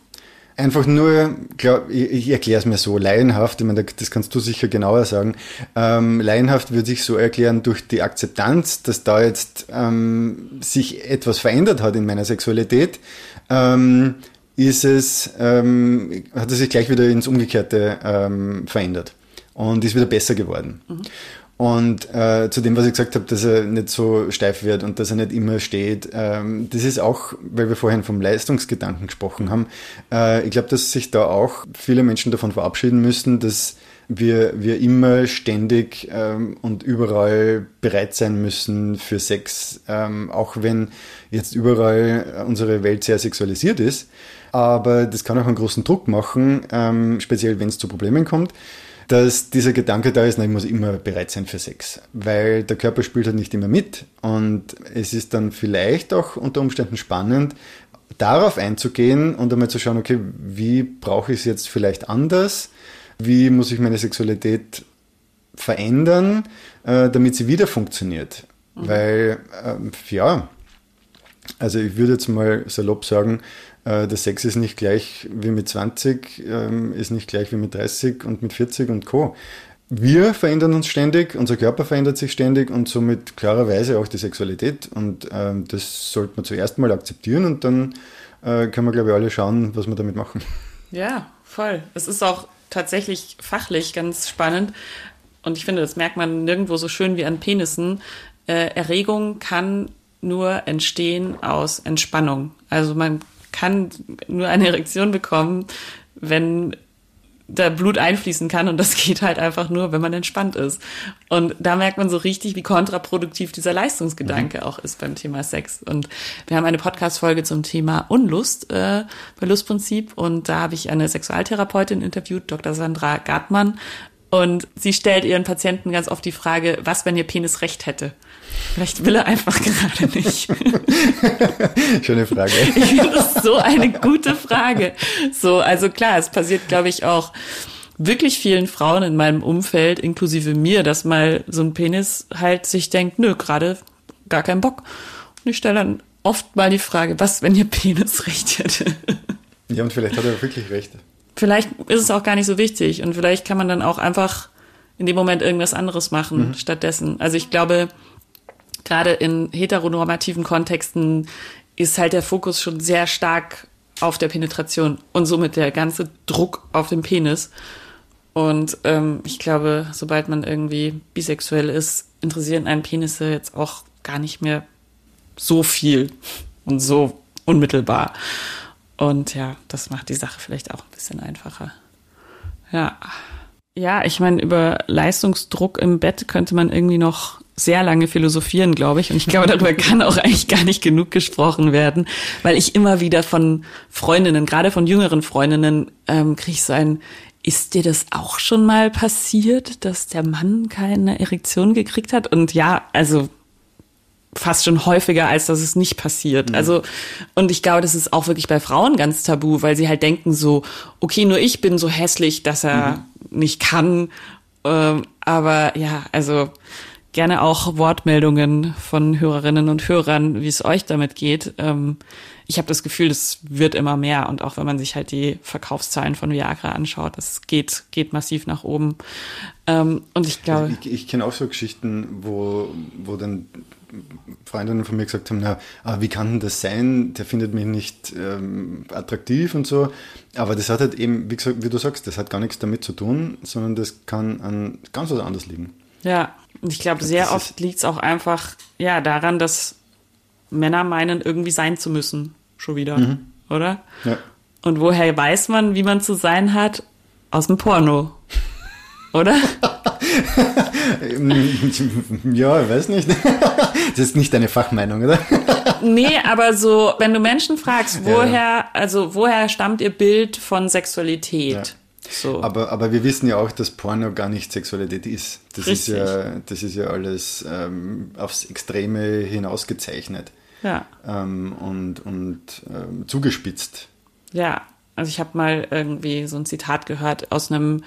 einfach nur, glaub, ich, ich erkläre es mir so, laienhaft, ich meine, das kannst du sicher genauer sagen, ähm, laienhaft würde ich so erklären, durch die Akzeptanz, dass da jetzt ähm, sich etwas verändert hat in meiner Sexualität, ähm, ist es, ähm, hat es sich gleich wieder ins Umgekehrte ähm, verändert und ist wieder besser geworden. Mhm. Und äh, zu dem, was ich gesagt habe, dass er nicht so steif wird und dass er nicht immer steht, ähm, das ist auch, weil wir vorhin vom Leistungsgedanken gesprochen haben, äh, ich glaube, dass sich da auch viele Menschen davon verabschieden müssen, dass wir, wir immer ständig ähm, und überall bereit sein müssen für Sex, ähm, auch wenn jetzt überall unsere Welt sehr sexualisiert ist. Aber das kann auch einen großen Druck machen, ähm, speziell wenn es zu Problemen kommt dass dieser Gedanke da ist, na, ich muss immer bereit sein für Sex, weil der Körper spielt halt nicht immer mit und es ist dann vielleicht auch unter Umständen spannend, darauf einzugehen und einmal zu schauen, okay, wie brauche ich es jetzt vielleicht anders, wie muss ich meine Sexualität verändern, äh, damit sie wieder funktioniert, mhm. weil äh, ja, also ich würde jetzt mal salopp sagen, der Sex ist nicht gleich wie mit 20, ähm, ist nicht gleich wie mit 30 und mit 40 und Co. Wir verändern uns ständig, unser Körper verändert sich ständig und somit klarerweise auch die Sexualität. Und ähm, das sollte man zuerst mal akzeptieren und dann äh, können wir, glaube ich, alle schauen, was wir damit machen. Ja, voll. Es ist auch tatsächlich fachlich ganz spannend. Und ich finde, das merkt man nirgendwo so schön wie an Penissen. Äh, Erregung kann nur entstehen aus Entspannung. Also man kann nur eine Erektion bekommen, wenn da Blut einfließen kann und das geht halt einfach nur, wenn man entspannt ist. Und da merkt man so richtig, wie kontraproduktiv dieser Leistungsgedanke mhm. auch ist beim Thema Sex. Und wir haben eine Podcast-Folge zum Thema Unlust äh, bei Lustprinzip und da habe ich eine Sexualtherapeutin interviewt, Dr. Sandra Gartmann, und sie stellt ihren Patienten ganz oft die Frage, was, wenn ihr Penis recht hätte? Vielleicht will er einfach gerade nicht. Schöne Frage. Ich finde das so eine gute Frage. So, also klar, es passiert, glaube ich, auch wirklich vielen Frauen in meinem Umfeld, inklusive mir, dass mal so ein Penis halt sich denkt, nö, gerade gar keinen Bock. Und ich stelle dann oft mal die Frage, was, wenn ihr Penis recht hätte? Ja, und vielleicht hat er wirklich recht vielleicht ist es auch gar nicht so wichtig und vielleicht kann man dann auch einfach in dem Moment irgendwas anderes machen mhm. stattdessen. Also ich glaube, gerade in heteronormativen Kontexten ist halt der Fokus schon sehr stark auf der Penetration und somit der ganze Druck auf den Penis. Und ähm, ich glaube, sobald man irgendwie bisexuell ist, interessieren einen Penisse jetzt auch gar nicht mehr so viel und so unmittelbar. Und ja, das macht die Sache vielleicht auch ein bisschen einfacher. Ja. Ja, ich meine, über Leistungsdruck im Bett könnte man irgendwie noch sehr lange philosophieren, glaube ich. Und ich glaube, darüber kann auch eigentlich gar nicht genug gesprochen werden, weil ich immer wieder von Freundinnen, gerade von jüngeren Freundinnen, ähm, kriege ich so ein, ist dir das auch schon mal passiert, dass der Mann keine Erektion gekriegt hat? Und ja, also fast schon häufiger, als dass es nicht passiert. Mhm. Also, und ich glaube, das ist auch wirklich bei Frauen ganz tabu, weil sie halt denken so, okay, nur ich bin so hässlich, dass er mhm. nicht kann. Ähm, aber ja, also gerne auch Wortmeldungen von Hörerinnen und Hörern, wie es euch damit geht. Ähm, ich habe das Gefühl, das wird immer mehr und auch wenn man sich halt die Verkaufszahlen von Viagra anschaut, das geht geht massiv nach oben. Ähm, und ich glaube, also ich, ich kenne auch so Geschichten, wo wo dann Freundinnen von mir gesagt haben, na, wie kann denn das sein? Der findet mich nicht ähm, attraktiv und so. Aber das hat halt eben, wie, gesagt, wie du sagst, das hat gar nichts damit zu tun, sondern das kann an ganz was anderes liegen. Ja, und ich glaube, sehr oft liegt es auch einfach ja daran, dass Männer meinen, irgendwie sein zu müssen. Schon wieder, mhm. oder? Ja. Und woher weiß man, wie man zu sein hat? Aus dem Porno. Oder? ja, ich weiß nicht. Das ist nicht deine Fachmeinung, oder? Nee, aber so, wenn du Menschen fragst, woher, ja. also woher stammt ihr Bild von Sexualität? Ja. So. Aber, aber wir wissen ja auch, dass Porno gar nicht Sexualität ist. Das, ist ja, das ist ja alles ähm, aufs Extreme hinausgezeichnet. Ja. Ähm, und und ähm, zugespitzt. Ja, also ich habe mal irgendwie so ein Zitat gehört, aus einem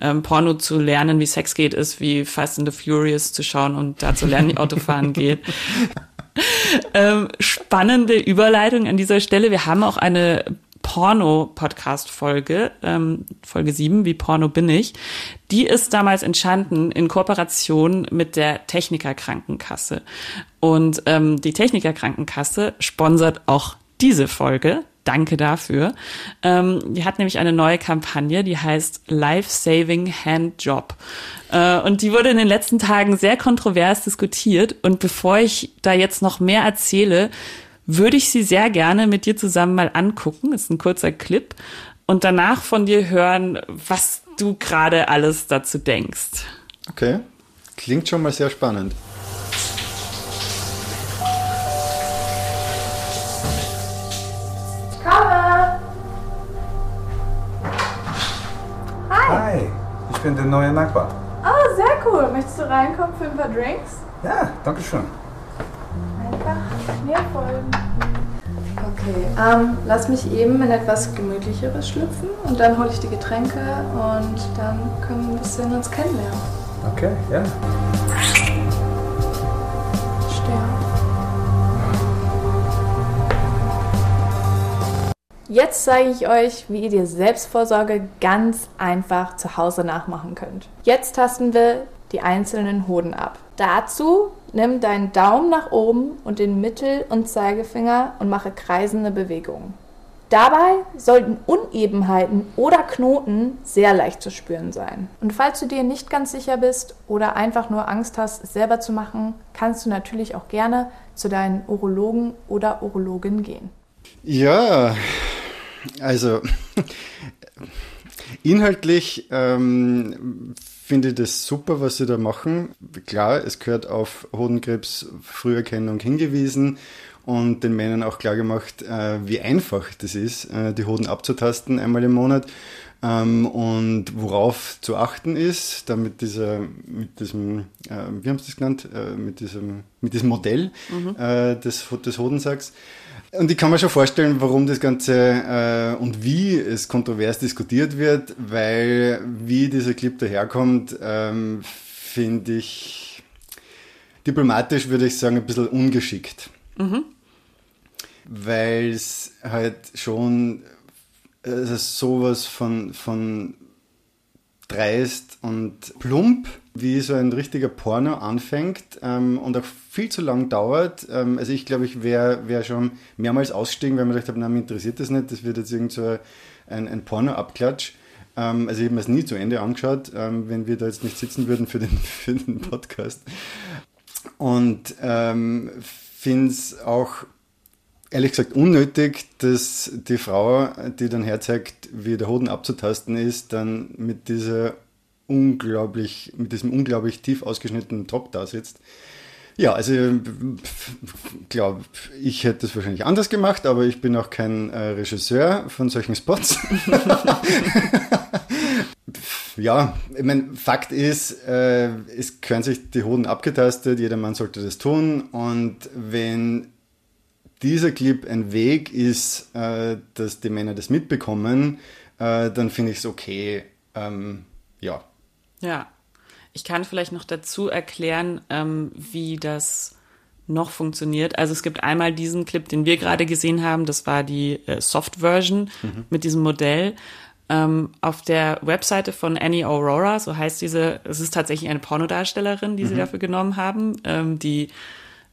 ähm, Porno zu lernen, wie Sex geht, ist wie Fast and the Furious zu schauen und da zu lernen, wie Autofahren geht. ähm, spannende Überleitung an dieser Stelle. Wir haben auch eine Porno-Podcast-Folge, ähm, Folge 7, wie Porno bin ich. Die ist damals entstanden in Kooperation mit der Techniker Krankenkasse. Und ähm, die Techniker Krankenkasse sponsert auch diese Folge. Danke dafür. Ähm, die hat nämlich eine neue Kampagne, die heißt Life Saving Hand Job. Äh, und die wurde in den letzten Tagen sehr kontrovers diskutiert. Und bevor ich da jetzt noch mehr erzähle, würde ich sie sehr gerne mit dir zusammen mal angucken. Das ist ein kurzer Clip. Und danach von dir hören, was du gerade alles dazu denkst. Okay. Klingt schon mal sehr spannend. Ich bin der neue Nachbar. Oh, sehr cool. Möchtest du reinkommen für ein paar Drinks? Ja, danke schön. Einfach mir folgen. Okay, ähm, lass mich eben in etwas Gemütlicheres schlüpfen und dann hole ich die Getränke und dann können wir ein bisschen uns kennenlernen. Okay, ja. Jetzt zeige ich euch, wie ihr die Selbstvorsorge ganz einfach zu Hause nachmachen könnt. Jetzt tasten wir die einzelnen Hoden ab. Dazu nimm deinen Daumen nach oben und den Mittel- und Zeigefinger und mache kreisende Bewegungen. Dabei sollten Unebenheiten oder Knoten sehr leicht zu spüren sein. Und falls du dir nicht ganz sicher bist oder einfach nur Angst hast, es selber zu machen, kannst du natürlich auch gerne zu deinen Urologen oder Urologin gehen. Ja, also Inhaltlich ähm, finde ich das super, was sie da machen. Klar, es gehört auf Hodenkrebs Früherkennung hingewiesen und den Männern auch klar gemacht, äh, wie einfach das ist, äh, die Hoden abzutasten einmal im Monat ähm, und worauf zu achten ist, damit dieser, mit diesem, äh, wie haben Sie das genannt, mit, diesem, mit diesem Modell mhm. des, des Hodensacks. Und ich kann mir schon vorstellen, warum das Ganze äh, und wie es kontrovers diskutiert wird, weil wie dieser Clip daherkommt, ähm, finde ich diplomatisch, würde ich sagen, ein bisschen ungeschickt. Mhm. Weil es halt schon also sowas von, von dreist und plump, wie so ein richtiger Porno anfängt ähm, und auch viel zu lang dauert. Ähm, also ich glaube, ich wäre wär schon mehrmals ausgestiegen, weil man gedacht habe, na, mich interessiert das nicht, das wird jetzt irgend so ein, ein Porno-Abklatsch. Ähm, also ich habe mir es nie zu Ende angeschaut, ähm, wenn wir da jetzt nicht sitzen würden für den, für den Podcast. Und ähm, finde es auch ehrlich gesagt unnötig, dass die Frau, die dann herzeigt, wie der Hoden abzutasten ist, dann mit dieser unglaublich, mit diesem unglaublich tief ausgeschnittenen Top da sitzt. Ja, also glaube, ich hätte es wahrscheinlich anders gemacht, aber ich bin auch kein äh, Regisseur von solchen Spots. ja, ich meine, Fakt ist, äh, es können sich die Hoden abgetastet, jeder Mann sollte das tun und wenn dieser Clip ein Weg ist, äh, dass die Männer das mitbekommen, äh, dann finde ich es okay. Ähm, ja. Ja. Ich kann vielleicht noch dazu erklären, ähm, wie das noch funktioniert. Also es gibt einmal diesen Clip, den wir gerade gesehen haben, das war die äh, Soft-Version mhm. mit diesem Modell. Ähm, auf der Webseite von Annie Aurora, so heißt diese, es ist tatsächlich eine Pornodarstellerin, die mhm. sie dafür genommen haben, ähm, die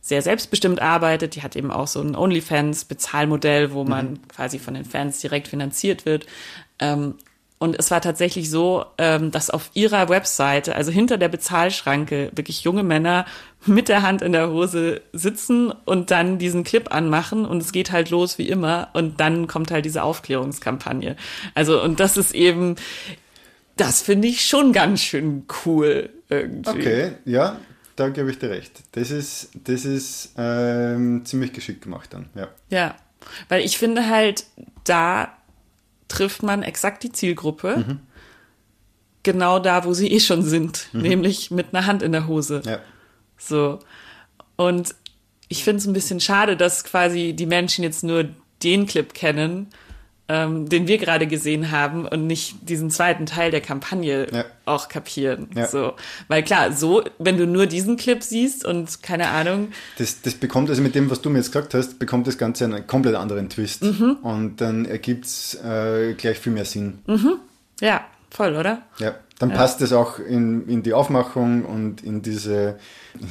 sehr selbstbestimmt arbeitet. Die hat eben auch so ein OnlyFans-Bezahlmodell, wo man mhm. quasi von den Fans direkt finanziert wird. Ähm, und es war tatsächlich so, ähm, dass auf ihrer Webseite, also hinter der Bezahlschranke, wirklich junge Männer mit der Hand in der Hose sitzen und dann diesen Clip anmachen und es geht halt los wie immer und dann kommt halt diese Aufklärungskampagne. Also und das ist eben, das finde ich schon ganz schön cool irgendwie. Okay, ja, da gebe ich dir recht. Das ist, das ist ähm, ziemlich geschickt gemacht dann, ja. Ja, weil ich finde halt, da trifft man exakt die Zielgruppe. Mhm. Genau da, wo sie eh schon sind, mhm. nämlich mit einer Hand in der Hose. Ja. So. Und ich finde es ein bisschen schade, dass quasi die Menschen jetzt nur den Clip kennen ähm, den wir gerade gesehen haben und nicht diesen zweiten Teil der Kampagne ja. auch kapieren. Ja. So. Weil klar, so, wenn du nur diesen Clip siehst und keine Ahnung. Das, das bekommt, also mit dem, was du mir jetzt gesagt hast, bekommt das Ganze einen komplett anderen Twist. Mhm. Und dann ergibt es äh, gleich viel mehr Sinn. Mhm. Ja, voll, oder? Ja. Dann ja. passt es auch in, in die Aufmachung und in diese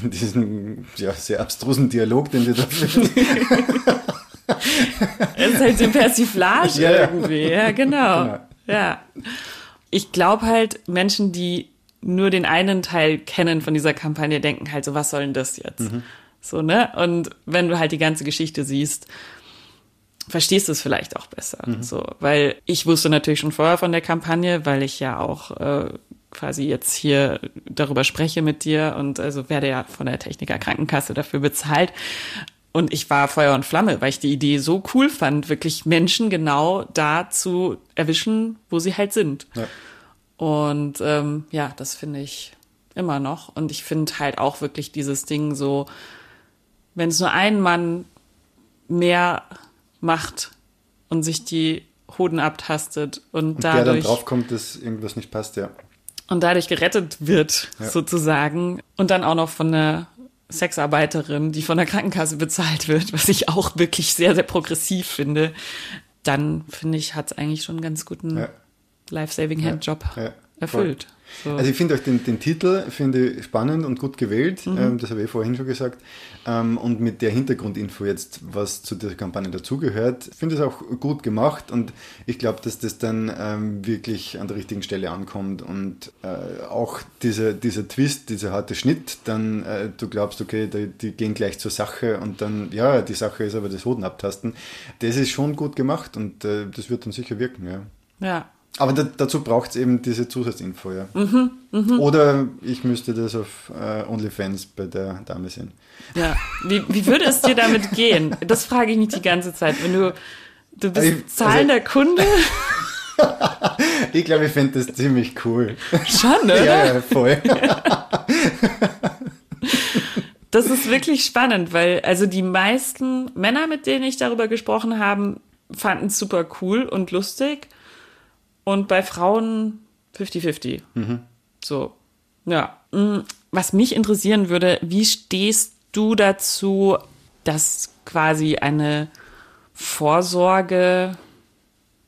in diesen ja, sehr abstrusen Dialog, den wir da führen. es ist halt so Persiflage ja, irgendwie. Ja, genau. genau. Ja. Ich glaube halt, Menschen, die nur den einen Teil kennen von dieser Kampagne, denken halt so, was soll denn das jetzt? Mhm. So, ne? Und wenn du halt die ganze Geschichte siehst, verstehst du es vielleicht auch besser. Mhm. So, weil ich wusste natürlich schon vorher von der Kampagne, weil ich ja auch äh, quasi jetzt hier darüber spreche mit dir und also werde ja von der Techniker Krankenkasse dafür bezahlt. Und ich war Feuer und Flamme, weil ich die Idee so cool fand, wirklich Menschen genau da zu erwischen, wo sie halt sind. Ja. Und ähm, ja, das finde ich immer noch. Und ich finde halt auch wirklich dieses Ding so, wenn es nur ein Mann mehr macht und sich die Hoden abtastet und, und dadurch. Der dann draufkommt, dass irgendwas nicht passt, ja. Und dadurch gerettet wird, ja. sozusagen. Und dann auch noch von der Sexarbeiterin, die von der Krankenkasse bezahlt wird, was ich auch wirklich sehr, sehr progressiv finde, dann finde ich, hat es eigentlich schon einen ganz guten ja. Life-Saving-Hand-Job ja. Erfüllt. So. Also ich finde auch den, den Titel finde spannend und gut gewählt, mhm. ähm, das habe ich vorhin schon gesagt. Ähm, und mit der Hintergrundinfo jetzt, was zu dieser Kampagne dazugehört, finde ich es auch gut gemacht und ich glaube, dass das dann ähm, wirklich an der richtigen Stelle ankommt und äh, auch dieser, dieser Twist, dieser harte Schnitt, dann äh, du glaubst, okay, die, die, gehen gleich zur Sache und dann, ja, die Sache ist aber das Hoden abtasten. Das ist schon gut gemacht und äh, das wird dann sicher wirken, ja. Ja, Aber da, dazu braucht es eben diese Zusatzinfo, ja. Mhm, Oder ich müsste das auf äh, OnlyFans bei der Dame sehen. Ja. Wie, wie würde es dir damit gehen? Das frage ich mich die ganze Zeit. Wenn du, du bist Ich- also- zahlender Kunde, Ich glaube, ich fände das ziemlich cool. schon, oder? ja, ja, voll. Das ist wirklich spannend, weil also die meisten Männer, mit denen ich darüber gesprochen habe, fanden es super cool und lustig. Und bei Frauen 50-50. So, ja. Mm, Was mich interessieren würde, wie stehst du dazu, dass quasi eine Vorsorge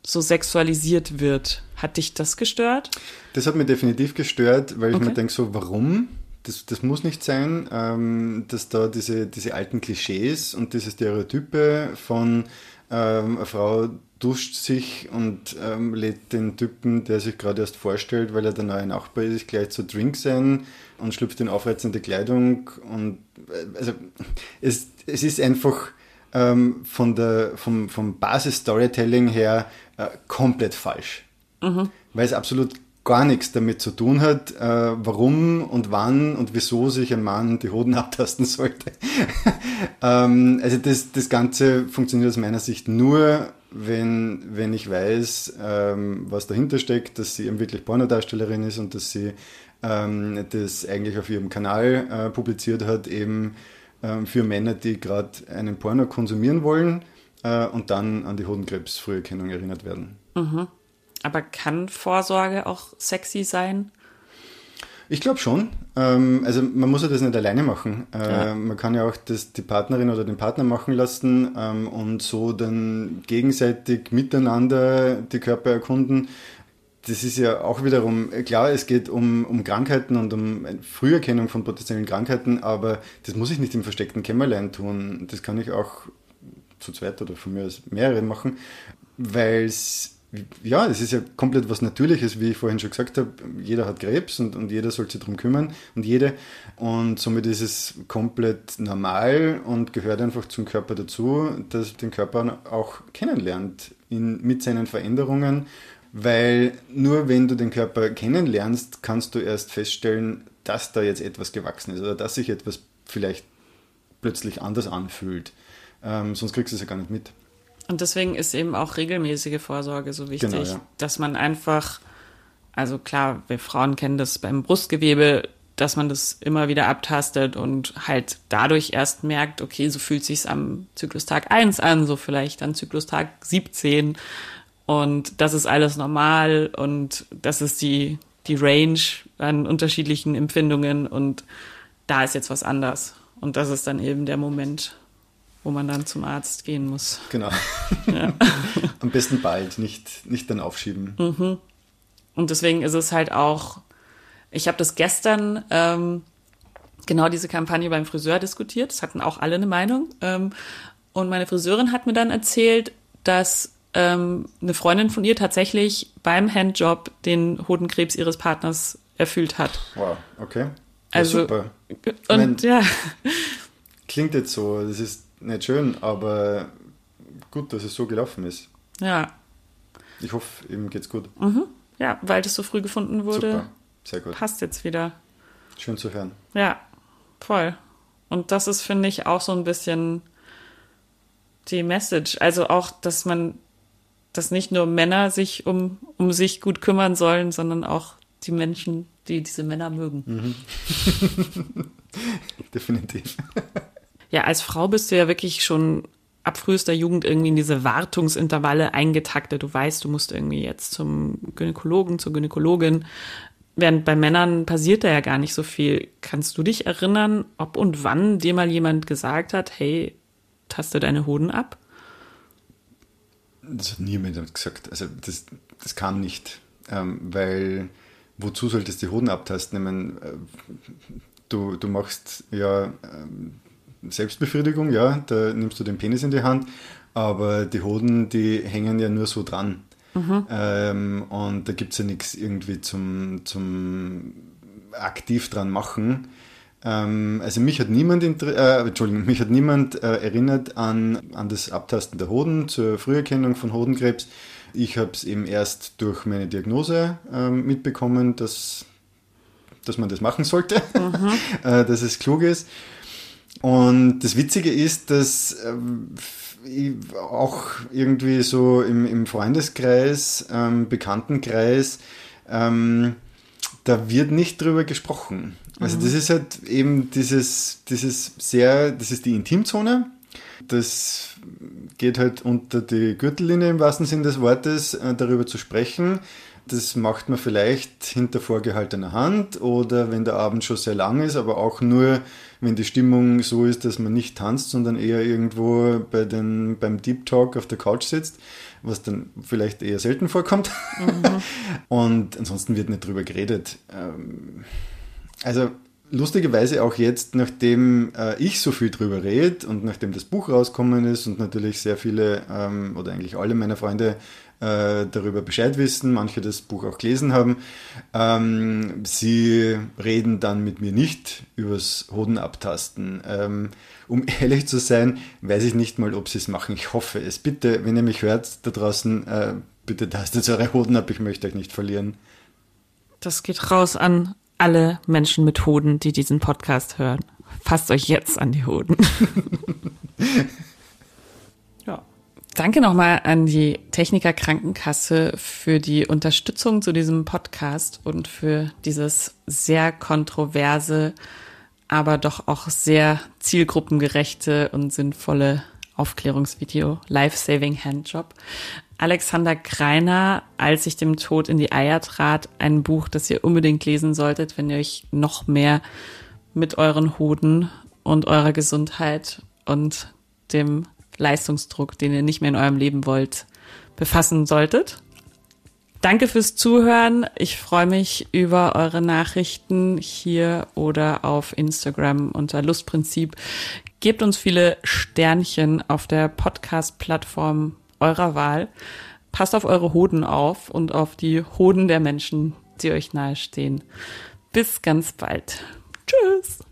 so sexualisiert wird? Hat dich das gestört? Das hat mich definitiv gestört, weil ich Okay. mir denke, so, warum? Das, das muss nicht sein, ähm, dass da diese, diese alten Klischees und diese Stereotype von ähm, eine Frau duscht sich und ähm, lädt den Typen, der sich gerade erst vorstellt, weil er der neue Nachbar ist, gleich zu Drinks ein und schlüpft in aufreizende Kleidung. Und äh, also es, es ist einfach ähm, von der, vom, vom Basis-Storytelling her äh, komplett falsch weil es absolut gar nichts damit zu tun hat, äh, warum und wann und wieso sich ein Mann die Hoden abtasten sollte. ähm, also das, das Ganze funktioniert aus meiner Sicht nur, wenn, wenn ich weiß, ähm, was dahinter steckt, dass sie eben wirklich Pornodarstellerin ist und dass sie ähm, das eigentlich auf ihrem Kanal äh, publiziert hat, eben ähm, für Männer, die gerade einen Porno konsumieren wollen äh, und dann an die Hodenkrebsfrüherkennung erinnert werden. Aber kann Vorsorge auch sexy sein? Ich glaube schon. Ähm, also man muss ja das nicht alleine machen. Äh, Man kann ja auch das, die Partnerin oder den Partner machen lassen ähm, und so dann gegenseitig miteinander die Körper erkunden. Das ist ja auch wiederum, klar, es geht um, um Krankheiten und um Früherkennung von potenziellen Krankheiten, aber das muss ich nicht im versteckten Kämmerlein tun. Das kann ich auch zu zweit oder von mir aus mehrere machen, weil es ja, es ist ja komplett was Natürliches, wie ich vorhin schon gesagt habe. Jeder hat Krebs und, und jeder soll sich darum kümmern und jede. Und somit ist es komplett normal und gehört einfach zum Körper dazu, dass den Körper auch kennenlernt in, mit seinen Veränderungen. Weil nur wenn du den Körper kennenlernst, kannst du erst feststellen, dass da jetzt etwas gewachsen ist oder dass sich etwas vielleicht plötzlich anders anfühlt. Ähm, sonst kriegst du es ja gar nicht mit. Und deswegen ist eben auch regelmäßige Vorsorge so wichtig, Genau, ja. dass man einfach, also klar, wir Frauen kennen das beim Brustgewebe, dass man das immer wieder abtastet und halt dadurch erst merkt, okay, so fühlt sich's am Zyklustag 1 an, so vielleicht an Zyklustag 17 und das ist alles normal und das ist die, die Range an unterschiedlichen Empfindungen und da ist jetzt was anders. Und das ist dann eben der Moment, wo man dann zum Arzt gehen muss. Genau. Am besten bald, nicht, nicht dann aufschieben. Und deswegen ist es halt auch, ich habe das gestern, ähm, genau diese Kampagne beim Friseur diskutiert, das hatten auch alle eine Meinung. Ähm, und meine Friseurin hat mir dann erzählt, dass ähm, eine Freundin von ihr tatsächlich beim Handjob den Hodenkrebs ihres Partners erfüllt hat. Wow, okay. Ja, Also- super. Und Mein- ja, Klingt jetzt so, das ist nicht schön, aber gut, dass es so gelaufen ist. ja, Ich hoffe, ihm geht's gut. ja, weil das so früh gefunden wurde, Super, sehr gut. passt jetzt wieder. Schön zu hören. Ja, voll. Und das ist, finde ich, auch so ein bisschen die Message. Also auch, dass man, dass nicht nur Männer sich um, um sich gut kümmern sollen, sondern auch die Menschen, die diese Männer mögen. Definitiv. Ja, als Frau bist du ja wirklich schon ab frühester Jugend irgendwie in diese Wartungsintervalle eingetaktet. Du weißt, du musst irgendwie jetzt zum Gynäkologen, zur Gynäkologin. Während bei Männern passiert da ja gar nicht so viel. Kannst du dich erinnern, ob und wann dir mal jemand gesagt hat, hey, taste deine Hoden ab? Das hat niemand gesagt. Also das, das kam nicht. Ähm, weil wozu solltest du die Hoden abtasten? Ich meine, äh, du, du machst ja ähm, Selbstbefriedigung, ja, da nimmst du den Penis in die Hand, aber die Hoden, die hängen ja nur so dran. Ähm, und da gibt es ja nichts irgendwie zum, zum aktiv dran machen. Ähm, also mich hat niemand, äh, Entschuldigung, mich hat niemand äh, erinnert an, an das Abtasten der Hoden zur Früherkennung von Hodenkrebs. Ich habe es eben erst durch meine Diagnose ähm, mitbekommen, dass, dass man das machen sollte, mhm. äh, dass es klug ist. Und das Witzige ist, dass ähm, auch irgendwie so im, im Freundeskreis, ähm, Bekanntenkreis, ähm, da wird nicht drüber gesprochen. Also mhm. das ist halt eben dieses, dieses sehr, das ist die Intimzone. Das geht halt unter die Gürtellinie im wahrsten Sinne des Wortes, äh, darüber zu sprechen. Das macht man vielleicht hinter vorgehaltener Hand oder wenn der Abend schon sehr lang ist, aber auch nur, wenn die Stimmung so ist, dass man nicht tanzt, sondern eher irgendwo bei den, beim Deep Talk auf der Couch sitzt, was dann vielleicht eher selten vorkommt. Mhm. Und ansonsten wird nicht drüber geredet. Ähm, also lustigerweise auch jetzt, nachdem äh, ich so viel drüber rede und nachdem das Buch rausgekommen ist und natürlich sehr viele ähm, oder eigentlich alle meiner Freunde äh, darüber Bescheid wissen, manche das Buch auch gelesen haben, ähm, sie reden dann mit mir nicht übers Hoden abtasten. Ähm, um ehrlich zu sein, weiß ich nicht mal, ob sie es machen. Ich hoffe es. Bitte, wenn ihr mich hört da draußen, äh, bitte tastet eure Hoden ab, ich möchte euch nicht verlieren. Das geht raus an alle Menschen mit Hoden, die diesen Podcast hören. Fasst euch jetzt an die Hoden. ja. Danke nochmal an die Techniker Krankenkasse für die Unterstützung zu diesem Podcast und für dieses sehr kontroverse, aber doch auch sehr zielgruppengerechte und sinnvolle Aufklärungsvideo Life Saving Handjob. Alexander Greiner, als ich dem Tod in die Eier trat, ein Buch, das ihr unbedingt lesen solltet, wenn ihr euch noch mehr mit euren Hoden und eurer Gesundheit und dem Leistungsdruck, den ihr nicht mehr in eurem Leben wollt, befassen solltet. Danke fürs Zuhören. Ich freue mich über eure Nachrichten hier oder auf Instagram unter Lustprinzip. Gebt uns viele Sternchen auf der Podcast-Plattform eurer Wahl. Passt auf eure Hoden auf und auf die Hoden der Menschen, die euch nahestehen. Bis ganz bald. Tschüss.